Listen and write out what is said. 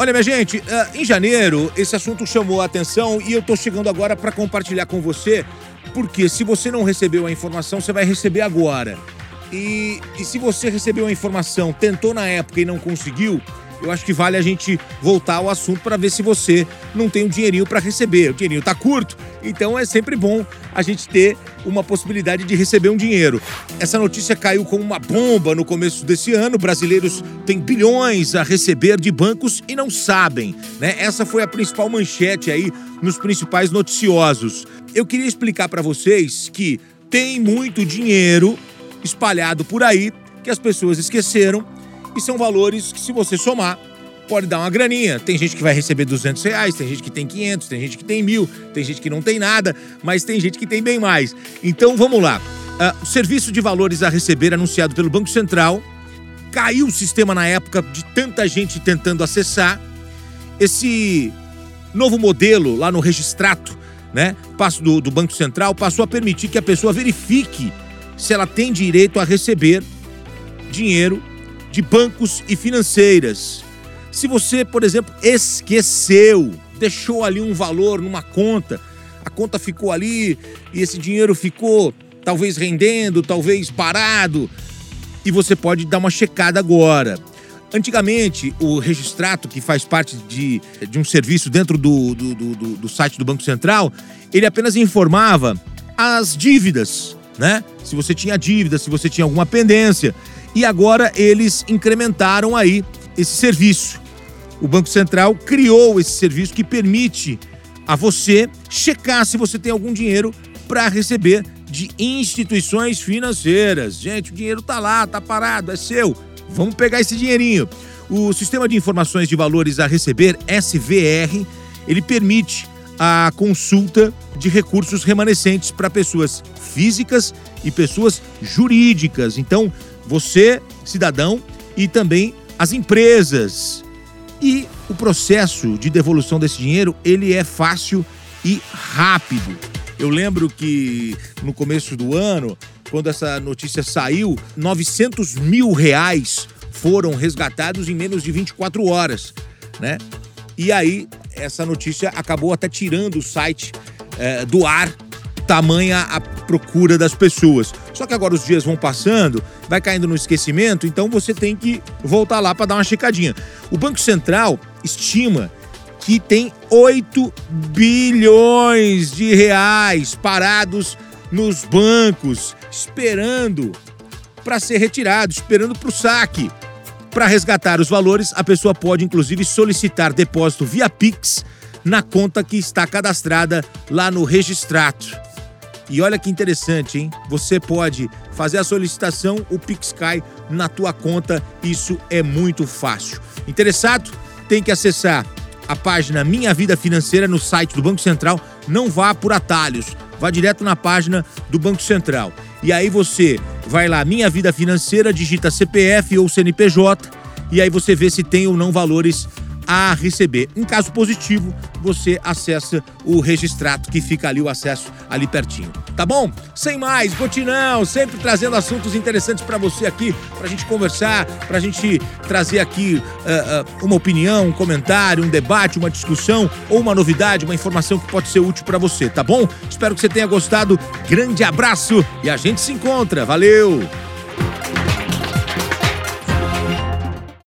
Olha, minha gente, uh, em janeiro esse assunto chamou a atenção e eu tô chegando agora para compartilhar com você, porque se você não recebeu a informação, você vai receber agora. E, e se você recebeu a informação, tentou na época e não conseguiu, eu acho que vale a gente voltar ao assunto para ver se você não tem um dinheirinho para receber. O dinheirinho tá curto, então é sempre bom a gente ter uma possibilidade de receber um dinheiro. Essa notícia caiu como uma bomba no começo desse ano. Brasileiros têm bilhões a receber de bancos e não sabem, né? Essa foi a principal manchete aí nos principais noticiosos. Eu queria explicar para vocês que tem muito dinheiro espalhado por aí que as pessoas esqueceram e são valores que, se você somar, pode dar uma graninha. Tem gente que vai receber 200 reais, tem gente que tem 500, tem gente que tem mil, tem gente que não tem nada, mas tem gente que tem bem mais. Então vamos lá. Uh, o serviço de valores a receber anunciado pelo Banco Central caiu o sistema na época de tanta gente tentando acessar. Esse novo modelo lá no registrato, né, do, do Banco Central, passou a permitir que a pessoa verifique se ela tem direito a receber dinheiro de bancos e financeiras. Se você, por exemplo, esqueceu, deixou ali um valor numa conta, a conta ficou ali e esse dinheiro ficou talvez rendendo, talvez parado, e você pode dar uma checada agora. Antigamente, o registrato, que faz parte de, de um serviço dentro do, do, do, do site do Banco Central, ele apenas informava as dívidas, né? Se você tinha dívida, se você tinha alguma pendência e agora eles incrementaram aí esse serviço. O Banco Central criou esse serviço que permite a você checar se você tem algum dinheiro para receber de instituições financeiras. Gente, o dinheiro tá lá, tá parado, é seu. Vamos pegar esse dinheirinho. O Sistema de Informações de Valores a Receber, SVR, ele permite a consulta de recursos remanescentes para pessoas físicas e pessoas jurídicas. Então, você, cidadão, e também as empresas. E o processo de devolução desse dinheiro, ele é fácil e rápido. Eu lembro que no começo do ano, quando essa notícia saiu, 900 mil reais foram resgatados em menos de 24 horas, né? E aí, essa notícia acabou até tirando o site é, do ar, tamanha a procura das pessoas. Só que agora os dias vão passando, vai caindo no esquecimento, então você tem que voltar lá para dar uma checadinha. O Banco Central estima que tem 8 bilhões de reais parados nos bancos, esperando para ser retirado, esperando para o saque. Para resgatar os valores, a pessoa pode inclusive solicitar depósito via Pix na conta que está cadastrada lá no registrato. E olha que interessante, hein? Você pode fazer a solicitação, o Pix cai na tua conta. Isso é muito fácil. Interessado? Tem que acessar a página Minha Vida Financeira no site do Banco Central. Não vá por atalhos, vá direto na página do Banco Central. E aí você vai lá, Minha Vida Financeira, digita CPF ou CNPJ, e aí você vê se tem ou não valores a receber. Em caso positivo, você acessa o registrato que fica ali o acesso ali pertinho. Tá bom? Sem mais, Botinão, sempre trazendo assuntos interessantes para você aqui, pra gente conversar, pra gente trazer aqui uh, uh, uma opinião, um comentário, um debate, uma discussão ou uma novidade, uma informação que pode ser útil para você, tá bom? Espero que você tenha gostado. Grande abraço e a gente se encontra. Valeu!